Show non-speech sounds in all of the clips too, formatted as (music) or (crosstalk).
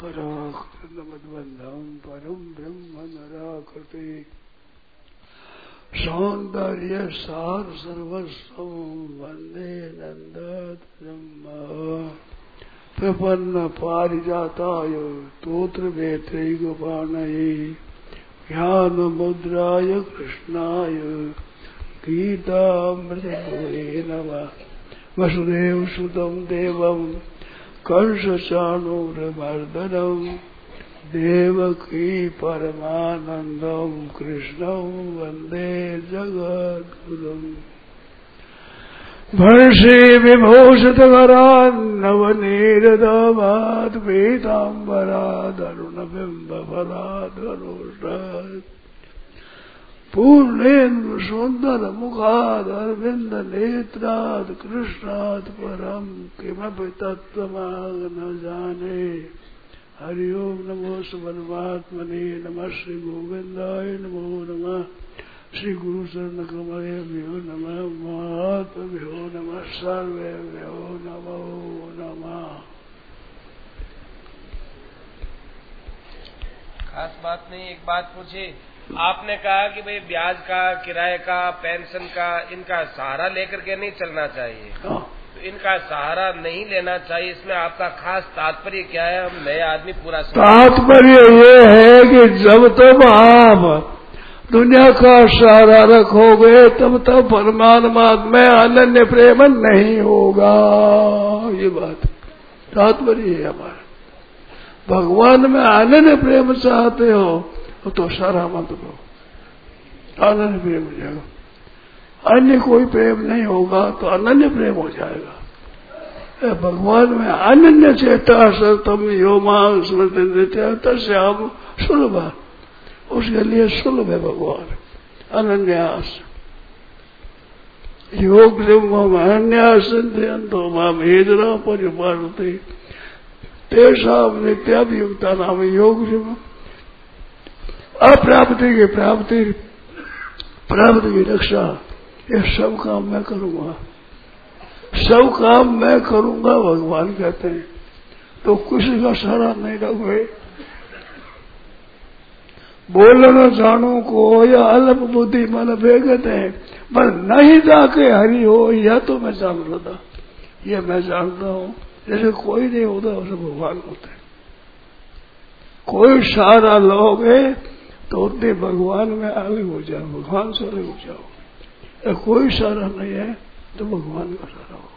पराकृतमद्बन्धं परं ब्रह्म नराकृते सौन्दर्य सार सर्वस्व वंदे नंद ब्रह्म प्रपन्न पारिजाताय तोत्र वेत्री गोपाणये ज्ञान मुद्राय कृष्णाय गीतामृत नमः वसुदेव सुतम देवम कंस चाणूरमर्दनम देवकी परमानंदम कृष्णं वंदे जगद्गुरुम्। भर्षे विभूषितकरान्नवनीरदाभात् पीताम्बरादरुणबिम्बफलादरुष्टात् पूर्णेन्द्र सुंदर मुखाद अरविंद नेत्राद कृष्णाद परम किमपि तत्वमाग न जाने हरिओम नमो सुपरमात्मने नम श्री गोविंदाय नमो नम। श्री गुरु चरण कमलेभ्यो नम महात्म्यो नम, सर्वेभ्यो नमो नम। खास बात नहीं, एक बात पूछी। आपने कहा कि भाई ब्याज का किराए का पेंशन का इनका सहारा लेकर के नहीं चलना चाहिए। हाँ। तो इनका सहारा नहीं लेना चाहिए इसमें आपका खास तात्पर्य क्या है? हम नए आदमी पूरा तात्पर्य ये है कि जब तक आप दुनिया का सहारा रखोगे तब तक परमात्मा में अनन्य प्रेम नहीं होगा। ये बात। तात्पर्य है हमारा। भगवान में अनन्य प्रेम चाहते हो तो सारा मत लो अनन्य प्रेम हो जाएगा। अन्य कोई प्रेम नहीं होगा तो अनन्य प्रेम हो जाएगा। भगवान में अनन्य चेता सतम यो मांग स्मृति तस्याम, सुलभ। उसके लिए सुलभ है भगवान। अनन्यास। योग अन्यास तो माम हेदरा परिपालते। तेषा नित्याभियुक्ता नाम योग अप्राप्ति की प्राप्ति प्राप्ति की रक्षा ये सब काम मैं करूँगा। सब काम मैं करूँगा, भगवान कहते हैं। तो किसी का सहारा नहीं रखोगे। बोलना जानू को, या अल्प बुद्धि मन कहते हैं, पर नहीं जाके हरी हो या तो मैं जान लेता ये मैं जानता हूँ, जैसे कोई नहीं होता उसे भगवान होते कोई सहारा लोगे तो उतने भगवान में आगे हो जाओ, भगवान से अलग हो जाओ। कोई सारा नहीं है तो भगवान का सारा हो।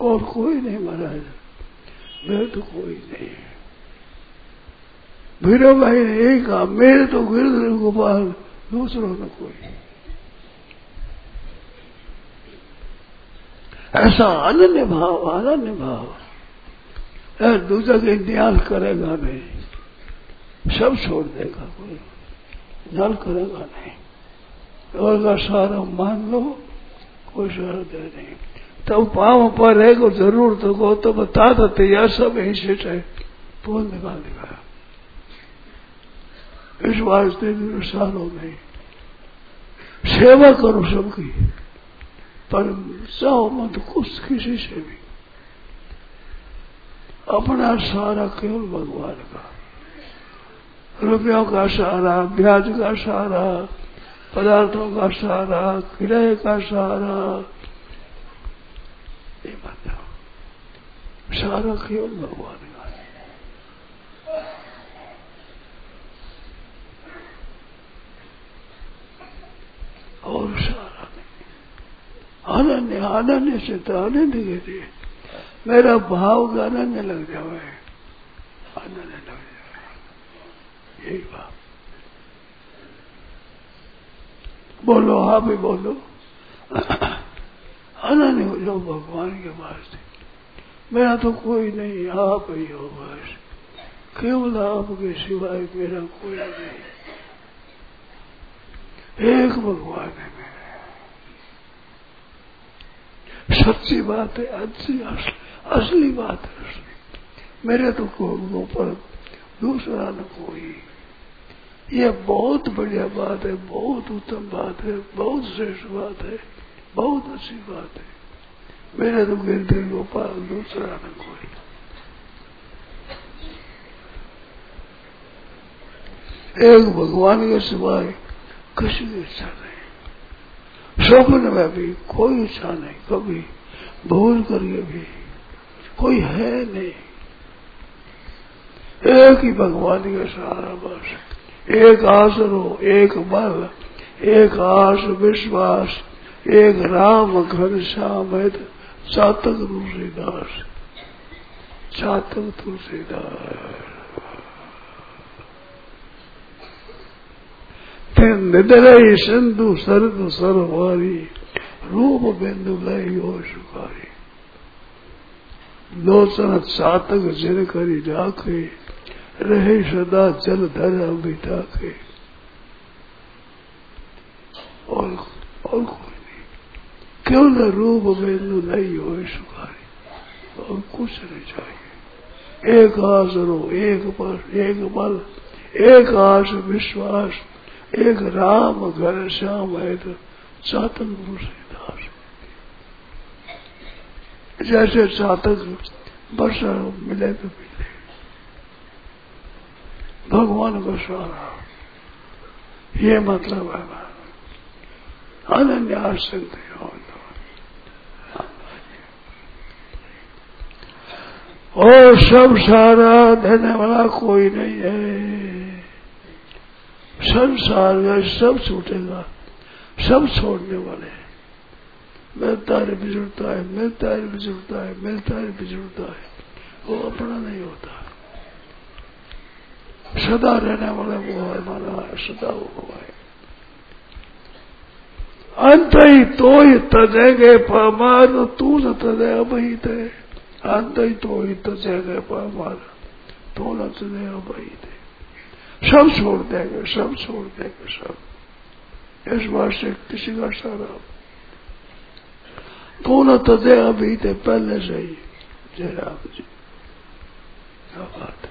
और कोई नहीं महाराज मेरे तो कोई नहीं है। भीरो भाई ने यही कहा मेरे तो गिरधर गोपाल दूसरों में कोई ऐसा अनन्य भाव अनन्य भाव। दूसरा का इतिहास करेगा नहीं। सब छोड़ देगा कोई। नल करेगा नहीं। और का सारा मान लो, कोई सारा दे नहीं। तब पाँव पर है को ज़रूर तो को तो बता देते यह सब ही सेट है बोल निकाल देगा इस वास्ते सालों में सेवा करो सबकी, पर चाहो मत, कुछ किसी से भी। अपना सारा केवल भगवान का। रुपयों का सहारा, ब्याज का सहारा, पदार्थों का सहारा, किराए का सहारा। ये मतलब सहारा केवल भगवान का? और सारा नहीं। अनन्य अनन्य से तो आनंद के मेरा भाव का अनन्य लग जाए अनन्य लग यही बात। बोलो आप ही बोलो। (clears throat) अनन्य हो जाओ भगवान के पास मेरा तो कोई नहीं, आप ही हो बस। केवल आपके सिवाय मेरा कोई नहीं। एक भगवान है मेरे। सच्ची बात है, अच्छी, असली बात है मेरे तो को पर दूसरा न कोई ये बहुत बढ़िया बात है, बहुत उत्तम बात है, बहुत श्रेष्ठ बात है, बहुत अच्छी बात है। मेरे तो गिरते गोपाल दूसरा न कोई एक भगवान के सिवाय किसी की इच्छा नहीं। स्वप्न में भी कोई इच्छा नहीं, कभी भूल करके भी कोई है नहीं। एक ही भगवान के सहारा बस एक आसरो, एक बल, एक आस विश्वास, एक राम घर श्याम चातक तुलसीदास। चातक तुलसीदास। फिर निदरई सिंधु सरद सरवारी, रूप बिंदु लई हो सुखारी लोचन चातक जिन करी राखे रहे सदा जल धर बिठाके और और कोई नहीं। केवल रूप बिंदु नहीं हो सुखारी और कुछ नहीं चाहिए। एक आसरो एक पर एक बल, एक आस विश्वास, एक राम घर श्याम है तो चातक तुलसीदास जैसे चातक वर्षा मिले तो मिले। भगवान को सहारा ये मतलब है अनन्य आसक्त और सब सारा देने वाला कोई नहीं है। संसार में सब छूटेगा, सब छोड़ने वाले मिलता है बिजुड़ता है, मिलता है बिजुड़ता है, मिलता है बिजुड़ता है। वो अपना नहीं होता। सदा रहने वाला वो है माना है सदा वो है अंत ही तो ही तजेंगे पमार तू न तजे अबहित है अंत ही तो ही तजेंगे पमार तो न तजे अबहित है सब छोड़ देंगे सब छोड़ देंगे सब इस बात से किसी का सारा। दोनों तजे अभी थे पहले से ही। जय राम जी। क्या बात है।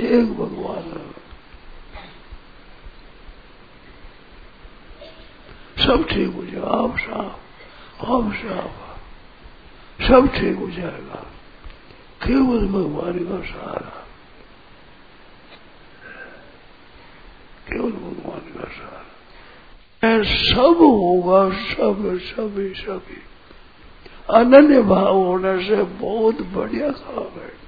एक भगवान सब ठीक हो जाएगा, आप साफ़ आप साफ़। सब ठीक हो जाएगा। केवल भगवान का सहारा। केवल भगवान का सहारा। सब होगा, सब, सभी सभी। अनन्य भाव होने से बहुत बढ़िया काम है।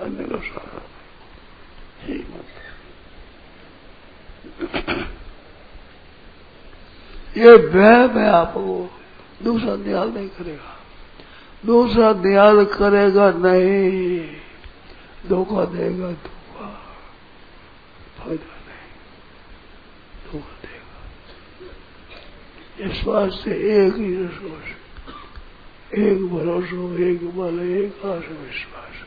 अन्य का सहारा यही मतलब ये वह है आपको दूसरा ध्यान नहीं करेगा। दूसरा ध्यान करेगा नहीं। धोखा देगा धोखा। फ़ायदा नहीं। धोखा देगा। इस से एक ही विश्वास एक भरोसा, एक बल, एक आश विश्वास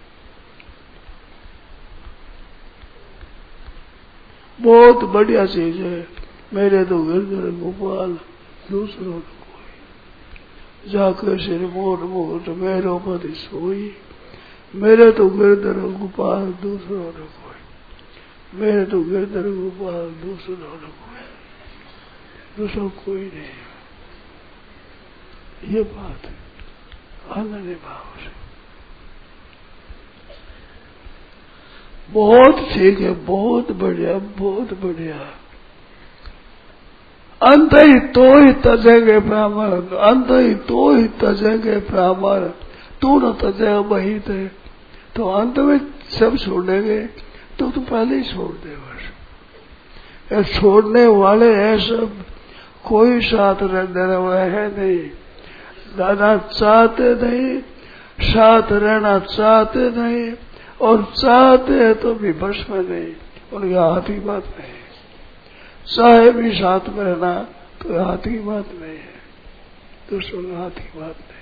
बहुत बढ़िया चीज़ है। मेरे तो गिरधर गोपाल, दूसरों को कोई। जाकर सिर मोट मोट मेरो पति सोई। मेरे तो गिरधर गोपाल, दूसरों ने कोई। मेरे तो गिरधर गोपाल, दूसरों ने कोई। दूसरा कोई नहीं। ये बात है। आनंद भाव से। बहुत ठीक है, बहुत बढ़िया बहुत बढ़िया। अंत ही तो ही तजेंगे ब्राह्मण अंत ही तो ही तजेंगे ब्राह्मण। तू न तजे वही थे तो अंत में सब छोड़ेंगे तो तू पहले ही छोड़ दे बस। छोड़ने वाले हैं सब, कोई साथ रहने वाले है नहीं। दादा चाहते नहीं, साथ रहना चाहते नहीं। और चाहते हैं तो भी बस में नहीं, उनके हाथ की बात नहीं चाहे भी साथ में रहना तो हाथ की बात नहीं है। दूसरों के हाथ बात नहीं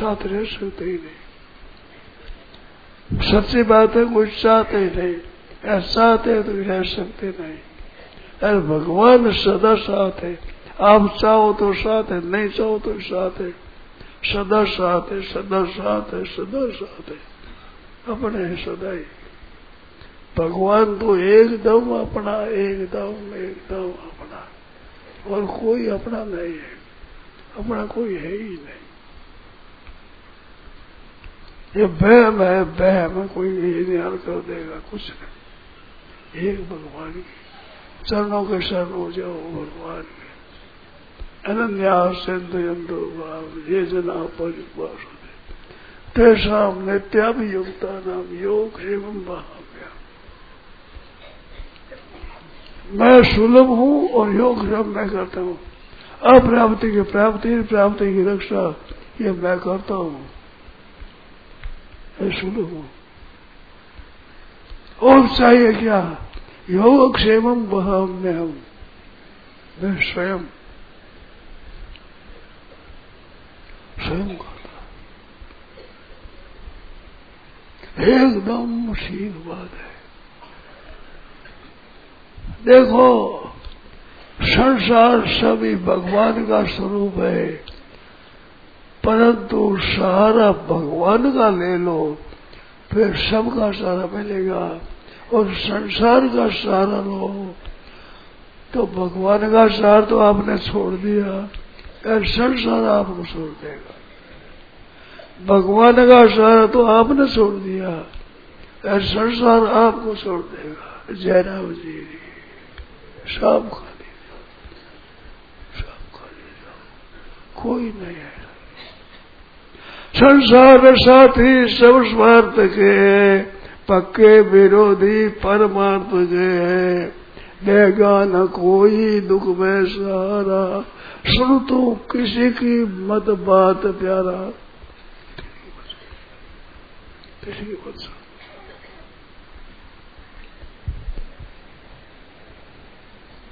साथ रह सकते ही नहीं। सच्ची बात है, कुछ चाहते ही नहीं। ऐसा चाहते तो रह सकते नहीं। अरे भगवान सदा साथ है, आप चाहो तो साथ है, नहीं चाहो तो साथ है। सदा साथ है, सदा साथ है, सदा साथ है। अपने सदा ही भगवान तो एकदम अपना, एकदम एकदम अपना। और कोई अपना नहीं है। अपना कोई है ही नहीं। ये बहम है बहम कोई ध्यान कर देगा, कुछ नहीं। एक भगवान की। चरणों के शरण हो जाओ भगवान के। अनन्या ये जना परिवार। तेषा नित्याभियोगता नाम योग एवं भाव्य मैं सुलभ हूँ और योग सब मैं करता हूँ। अप्राप्ति की प्राप्ति प्राप्ति की रक्षा, ये मैं करता हूँ। मैं सुलभ हूँ। और चाहिए क्या? योग क्षेम बहाम्य हम मैं स्वयं। स्वयं करता एकदम ठीक बात है। देखो, संसार सभी भगवान का स्वरूप है, परंतु सहारा भगवान का ले लो, फिर सबका सहारा मिलेगा। और संसार का सहारा लो तो भगवान का सहारा तो आपने छोड़ दिया संसार आपको छोड़ देगा। भगवान का सहारा तो आपने छोड़ दिया। संसार आपको छोड़ देगा। जयराम जी, सब खा सब खा कोई नहीं है। संसार साथी सब स्वार्थ के पक्के विरोधी परमार्थ के है। देगा न कोई दुख में सहारा। सुन तो किसी की मत बात, प्यारा। किसी की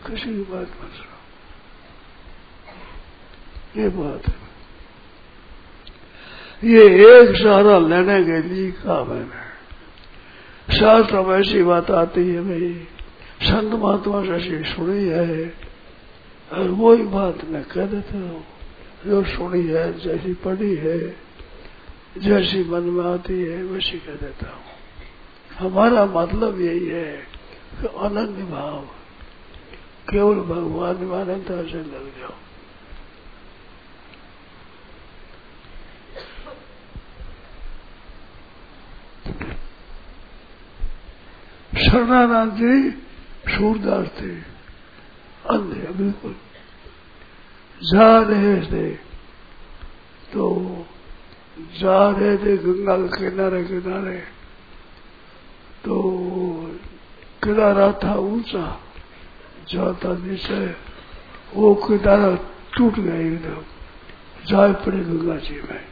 किसी की बात ये बात है ये एक सारा लेने के लिए कहा मैंने शास्त्र में ऐसी बात आती है भाई संत महात्मा से ऐसी सुनी है और वही बात मैं कह देता हूँ जो सुनी है जैसी पढ़ी है जैसी मन में आती है वैसी कह देता हूँ। हमारा मतलब यही है कि अनंत भाव, केवल भगवान मानता से लग जाओ। शरणानंद जी, सूरदास थे अंधे बिल्कुल जा रहे थे तो जा रहे थे गंगा के किनारे किनारे। तो किनारा था ऊँचा, जाता नीचे, वो किनारा टूट गया एकदम। जाए पड़े गंगा जी में।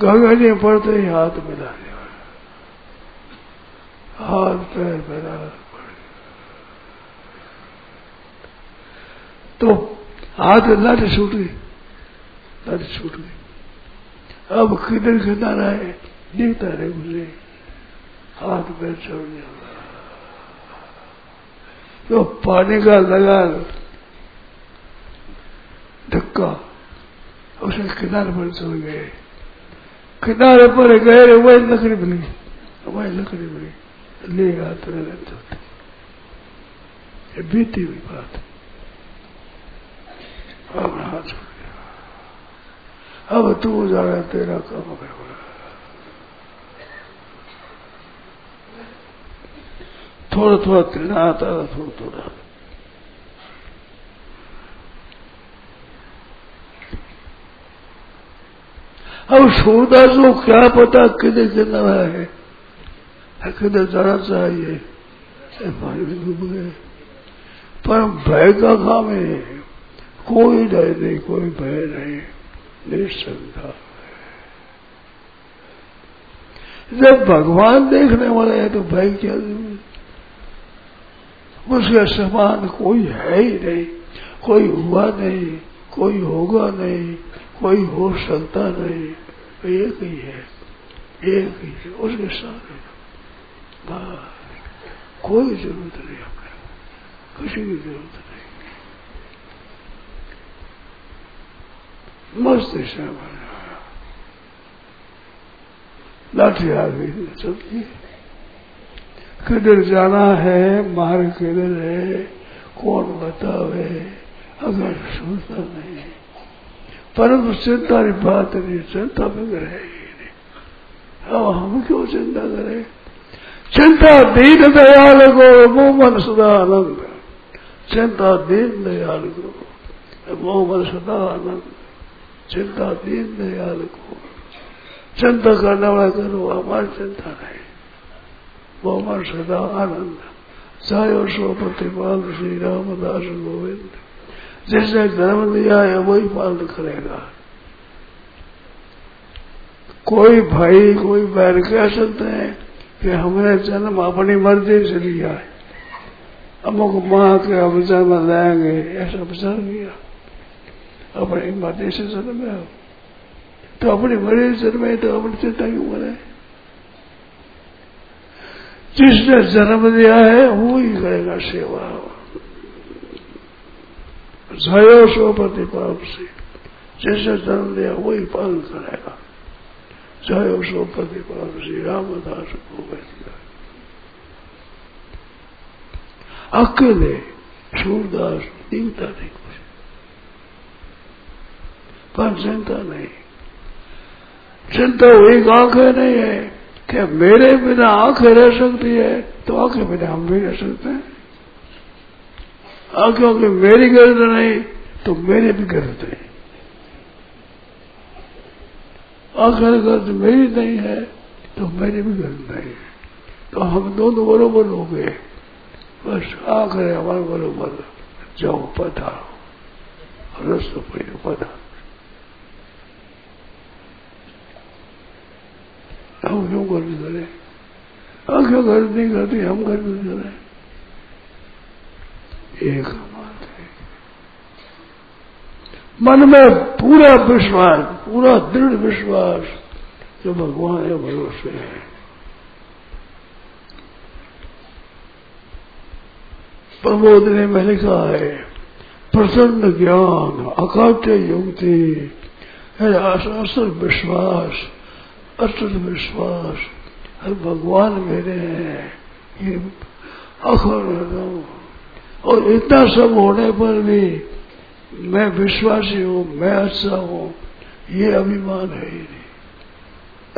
गंगा जी पड़ते ही हाथ मिला हाथ पैर मिला तो हाथ लट छूट गई। लट छूट गई। अब किधर किनारा है? दिखता रहे मुझे हाथ पैर छोड़ तो पानी का लगा धक्का उसे किनारे पर चल गए। किनारे पर गए वही लकड़ी बनी। वही लकड़ी बनी। ले हाथ ये बीती हुई बात। अब हाथ अब तू जा रहा तेरा काम कर थोड़ा थोड़ा तृणा आता था थोड़ा थोड़ा। अब सूरदास को क्या पता किधर कितना है? किधर जाना चाहिए में डूब गए पर भय का काम है। कोई डर नहीं, कोई भय नहीं। निश्चिंता जब भगवान देखने वाले हैं तो भाई क्या उसके समान कोई है ही नहीं, कोई हुआ नहीं, कोई होगा नहीं, कोई हो सकता नहीं। एक ही है, एक ही है, उसके साथ कोई ज़रूरत नहीं हमें किसी की ज़रूरत नहीं। मस्त दिशा में लाठी आ गई चलती किधर जाना है मार्ग किधर है, कौन बतावे, अगर सुनता नहीं परंतु चिंता की बात नहीं, चिंता में रहेगी नहीं। अब हम क्यों चिंता करें? चिंता दीन दयाल को वो मन सदा आनंद चिंता दीन दयाल को वो मन सदा आनंद चिंता दीन दयाल को। चिंता करने वाला करो हमारी चिंता नहीं। वो मन सदा आनंद। चाहे सो प्रतिपाल श्री रामदास गोविंद। जिसने जन्म दिया है, वही पालन करेगा। कोई भाई, कोई बैर कह सकते हैं कि हमने जन्म अपनी मर्ज़ी से लिया है। अमुक माँ के हम जन्म लेंगे ऐसा विचार किया। अपनी मर्ज़ी से जन्म है। तो अपनी मर्ज़ी से जन्म है तो अपनी चिंता क्यों करे? जिसने जन्म दिया है, वो ही करेगा सेवा। जयो सो प्रतिपाप से। जिसने जन्म दिया वही पालन करेगा। जयो सो प्रतिपाप श्री रामदास को अकेले, सूरदास चिंता नहीं। पर चिंता नहीं। चिंता एक आँखें नहीं है क्या मेरे बिना आँखें रह सकती है तो आँखें बिना हम भी रह सकते हैं। आँखों की मेरी गर्द नहीं तो मेरे भी गर्द नहीं आखिर गर्द मेरी नहीं है तो मेरी भी गर्द नहीं है। तो हम दोनों बरोबर हो गए। बस आखिर हमारे बरोबर, जाओ रस्तो पड़े पधारो। हम क्यों गर्द करें आँखें गर्व नहीं करती, हम गर्द करें एक बात है। मन में पूरा विश्वास, पूरा दृढ़ विश्वास, जो भगवान है भरोसे है। प्रबोधने में लिखा है, प्रसन्न ज्ञान, अकाट्य युक्ति, है असल विश्वास। अटल विश्वास हर भगवान मेरे हैं, ये अखर और इतना सब होने पर भी मैं विश्वासी हूँ, मैं अच्छा हूँ, ये अभिमान है ही नहीं।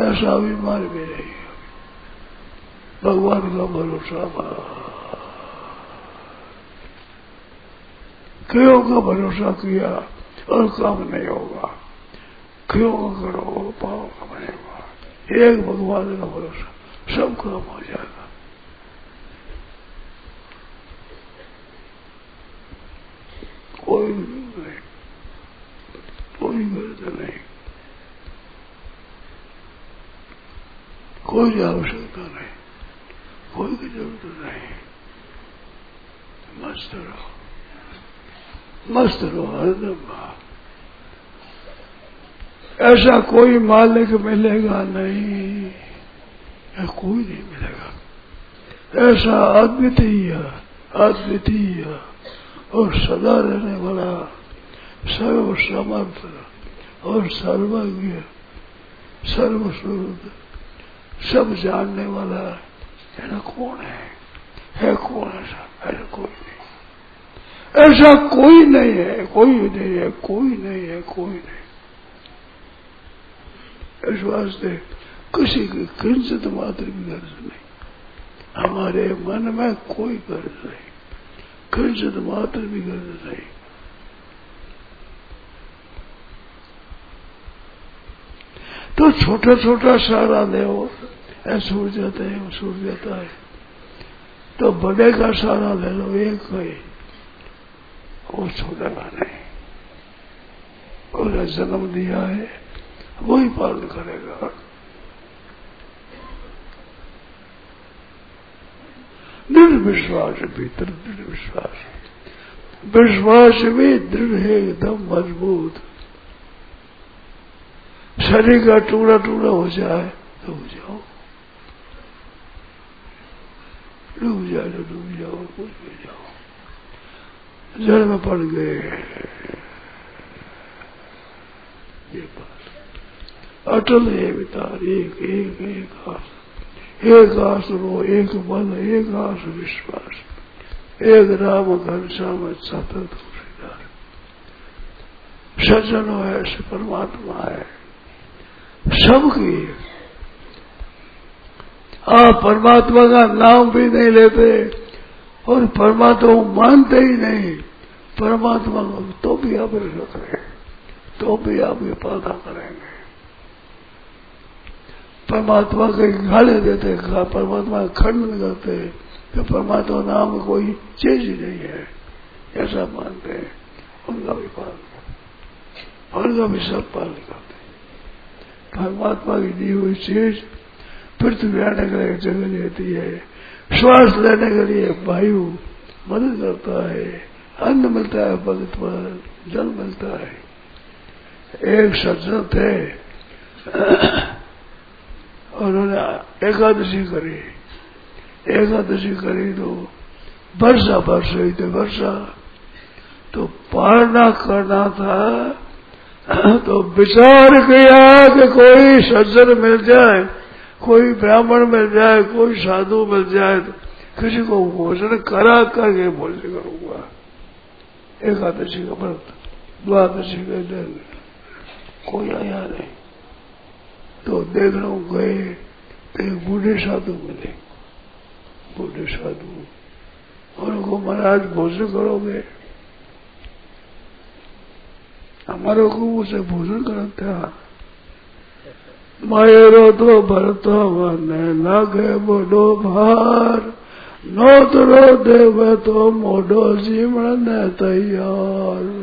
ऐसा अभिमान भी नहीं भगवान का भरोसा क्यों का भरोसा किया? और काम नहीं होगा। क्यों करो? पाओ बनेगा एक भगवान का भरोसा सब काम हो जाएगा कोई नहीं कोई गर्द नहीं कोई आवश्यकता नहीं कोई की ज़रूरत नहीं मस्त रहो मस्त रहो हरदम ऐसा कोई मालिक मिलेगा नहीं। कोई नहीं मिलेगा। ऐसा अद्वितीय अद्वितीय और सदा रहने वाला सर्व समर्थ और सर्वज्ञ, सर्वस्वरूप, सब जानने वाला है कौन है? है कौन ऐसा? ऐसा कोई नहीं। ऐसा कोई नहीं है, कोई नहीं है, कोई नहीं है, कोई नहीं इस वास्ते किसी की किंचित मात्र भी गर्ज नहीं। हमारे मन में कोई गर्ज नहीं। किंचित मात्र भी गर्ज नहीं। तो छोटा छोटा सारा देव छूट जाता है छूट जाता है तो बड़े का सारा ले लो, एक ही वो छूटेगा नहीं। उसने जन्म दिया है वही पालन करेगा। दृढ़ विश्वास भीतर दृढ़ विश्वास विश्वास भी दृढ़ है, एकदम मज़बूत। शरीर का टुकड़ा टुकड़ा हो जाए तो डूब जाओ। डूब जाए तो डूब जाओ, कुछ भी जाओ। जल में पड़ गए। ये बात। अटल है वितार एक एक एक आस। एक आसरो एक बल एक आस विश्वास। एक राम घन घनश्याम सतत सज्जन है परमात्मा है। सबकी आप परमात्मा का नाम भी नहीं लेते और परमात्मा को मानते ही नहीं। परमात्मा को तो भी आप रख रहे तो भी आप ये पैदा करेंगे। परमात्मा के गाले देते परमात्मा का खंडन करते हैं, कि परमात्मा नाम कोई चीज़ ही नहीं है। ऐसा मानते हैं। उनका भी पालन उनका भी सब पालन करते परमात्मा की दी हुई चीज़ पृथ्वी आने के लिए जगह लेती है। श्वास लेने के लिए वायु मदद करता है। अन्न मिलता है, भगत पर जल मिलता है। एक सज्जन थे। उन्होंने एकादशी करी। एकादशी करी तो वर्षा बरस रही थी, वर्षा। तो पारना करना था तो विचार किया कि कोई सज्जन मिल जाए, कोई ब्राह्मण मिल जाए, कोई साधु मिल जाए तो किसी को भोजन करा करके भोजन करूँगा। एकादशी का व्रत, द्वादशी का दिन, कोई आया नहीं। तो देखना गए तो एक बूढ़े साधु मिले। बूढ़े साधु। उनको महाराज भोजन करोगे? हमारे को उसे भोजन करता मायरो तो भरत मन लागे बोडो भार। नोतरो देव तो मोडो जीवन तैयार।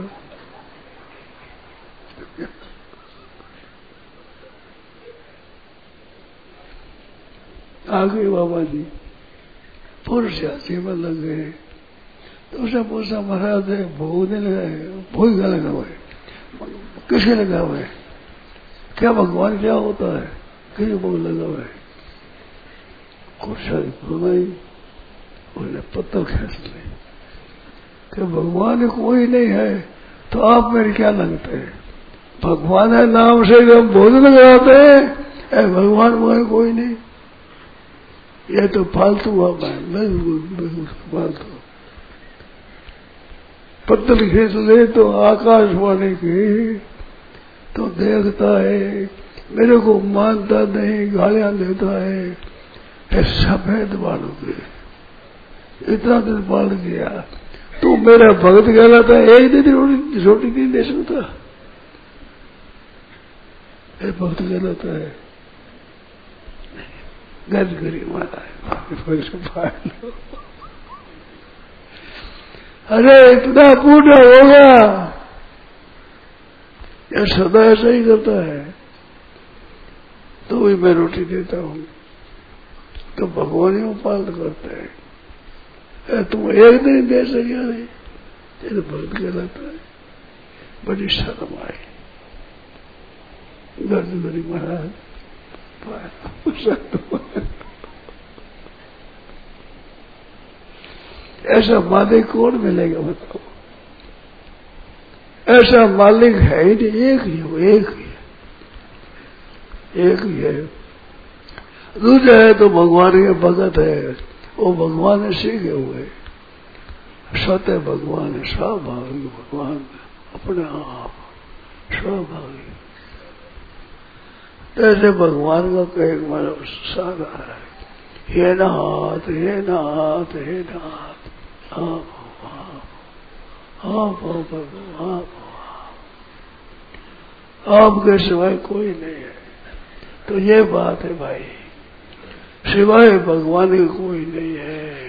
आगे बाबा जी। पुरुष में लग गए तो उसने पूछा, महाराज भोग नहीं लगाए भोग लगा हुआ है? किसके लगा हुआ है? क्या भगवान क्या होता है? किसी भोग लगा हुआ है कुछ घुमाई उसने पत्थर खेच ले कि भगवान कोई नहीं है तो आप मेरे क्या लगते हैं? भगवान है नाम से हम भोजन लगाते हैं। भगवान वहाँ कोई नहीं ये तो फालतू बाबा है बिल्कुल फालतू पत्थर खींच ले तो आकाशवाणी की तो देखता है, मेरे को मानता नहीं, गालियाँ देता है। सफ़ेद बालों के। इतना दिन पाल गया तू मेरा भगत कहलाता है, एक दिन रोटी नहीं दे सकता। भक्त कहलाता है। गज गरी महाराज अरे इतना पूर्ण होगा। यह सदा ऐसा ही करता है। तो भी मैं रोटी देता हूँ। तो भगवान ही पालन करते हैं। तुम एक दिन दे सके नहीं। ये तो भक्त कहलाता है। बड़ी शर्म आई। गर्द गरी महाराज। ऐसा मालिक कौन मिलेगा बताओ? ऐसा मालिक है ही नहीं, एक ही हो एक ही है। एक ही है। दूसरा है तो भगवान के भगत है, वो भगवान सीखे हुए सत्य भगवान है स्वाभाविक भगवान, अपने आप स्वाभाविक ऐसे भगवान का कहे मतलब सारा है। हे नाथ हे नाथ हे नाथ। आप आप आप आप आपके सिवाय कोई नहीं है। तो ये बात है भाई, सिवाय भगवान के कोई नहीं है।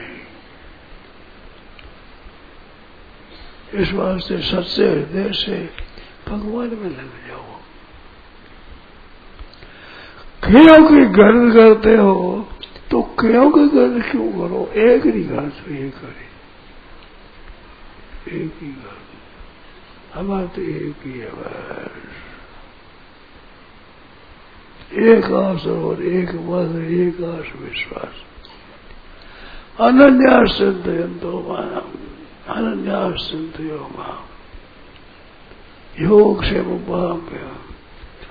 इस वास्ते सच्चे हृदय से भगवान में लग जाओ। क्यों की गर्द करते हो तो क्यों की गर्द क्यों करो? एक ही गर्द तो ये करे। एक ही गर्द हमारा तो एक ही है, बस। एक आस और एक मत एक आस विश्वास अनन्या सिद्धयंतो मानम, अनन्या सिद्धयो माम। योग से मुपाम्य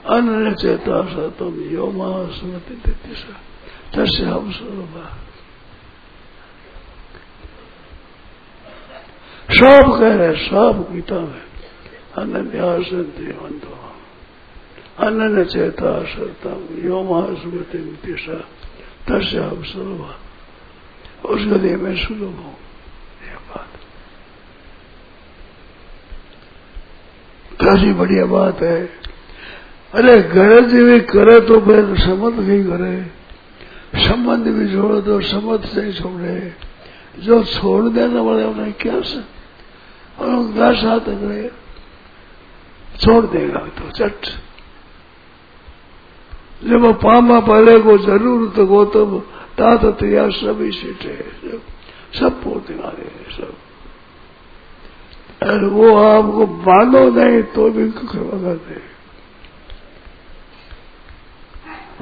अन्न चेता स तुम यो स्मृति दिशा तस्य हम स्वरूप सब कह रहे सब गीता में अनन्यासंतो अनन्य चेता सतम यो स्मृति दिशा तस्याम सुलभ उस गले में सुलभ हो यह बात कैसी बढ़िया बात है। अरे गरज भी करे तो फिर समझ नहीं करे। संबंध भी छोड़ो तो समझ से छोड़े। जो छोड़ देने वाले उन्हें क्या और साथ गए छोड़ देगा तो चट जब पामा पहले को ज़रूरत हो तब तात तैयार सभी सीटे। सब पोते रहे सब। और वो आपको मानो नहीं तो भी करते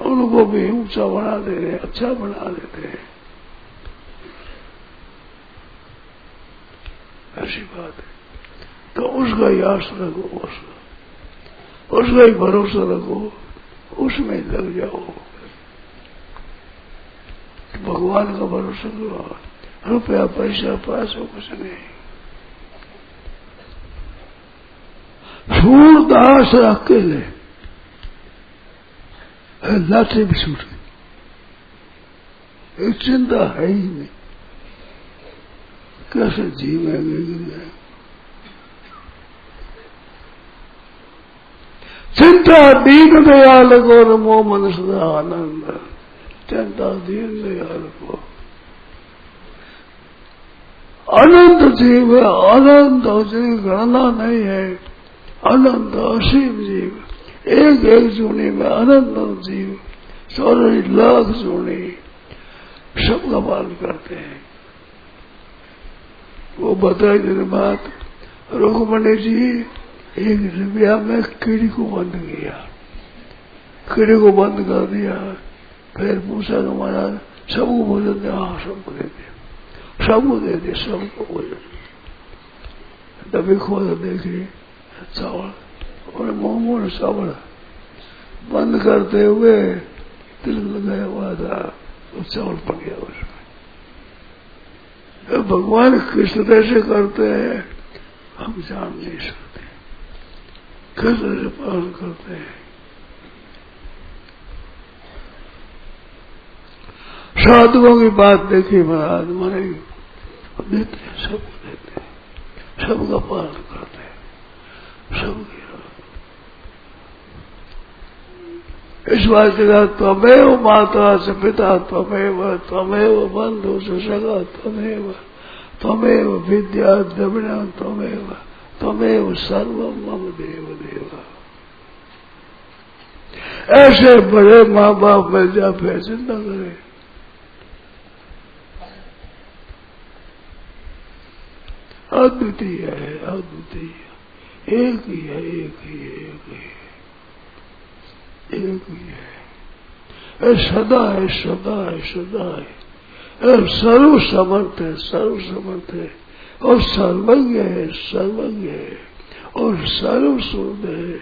उनको भी ऊँचा बना दे रहे अच्छा बना देते हैं। ऐसी बात है। तो उसका ही आस रखो, उसका। उसका ही भरोसा रखो, उसमें लग जाओ। भगवान का भरोसा करो। रुपया, पैसा, पास हो कुछ नहीं। सूरदास अकेले लाठी भी छूट गई। चिंता है ही नहीं। कैसे जीवेंगे गिर चिंता दीन दयाल को मोह मन सदा आनंद चिंता दीन दयाल को अनंत जीव है अनंत जीव गणना नहीं है। अनंत असीम जीव एक एक जूनी में अनंत जीव चौरासी लाख जूनी सबका पालन करते हैं। वो बताए दिन बात रुकमणी जी, एक रुपया में कीड़ी को बंद किया। कीड़ी को बंद कर दिया। फिर पूछा कि महाराज सबको भोजन दे हाँ सबको दे दिया। सबको दे दिया सबको भोजन। डबी खोल देखी चावल और मोमो ने चावल बंद करते हुए तिल लगाया हुआ था तो चावल पड़ गया उसमें भगवान किस तरह से करते हैं, हम जान नहीं सकते। किस तरह से पालन करते हैं। साधुओं की बात देखी महाराज मारे देते हैं, सबको देते हैं, सबका पालन करते हैं, सबकी इस बात के त्वमेव माता से पिता, त्वमेव त्वमेव बंधु से सगा, त्वमेव त्वमेव विद्या द्रविण त्वमेव तमेव सर्व मम देव देवा ऐसे बड़े माँ बाप मिल जा फिर चिंता करे। अद्वितीय है, अद्वितीय। एक ही है, एक ही है, एक ही है। एक ही है सदा है सदा है सदा है सर्व समर्थ है सर्व समर्थ है और सर्वज्ञ है सर्वज्ञ है और सर्व है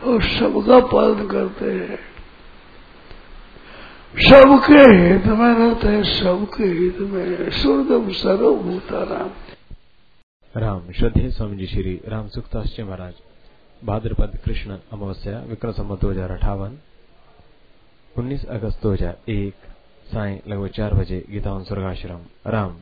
और सबका पालन करते हैं सबके हित में रहते हैं सबके हित में शुद्ध सर्वभूता राम राम श्रद्धे स्वामी जी श्री राम सुखदास जी महाराज भाद्रपद, कृष्ण, अमावस्या विक्रम सम्मत दो हज़ार अठावन, उन्नीस अगस्त दो हज़ार एक, साय लगभग चार बजे गीतावन स्वर्गाश्रम, राम।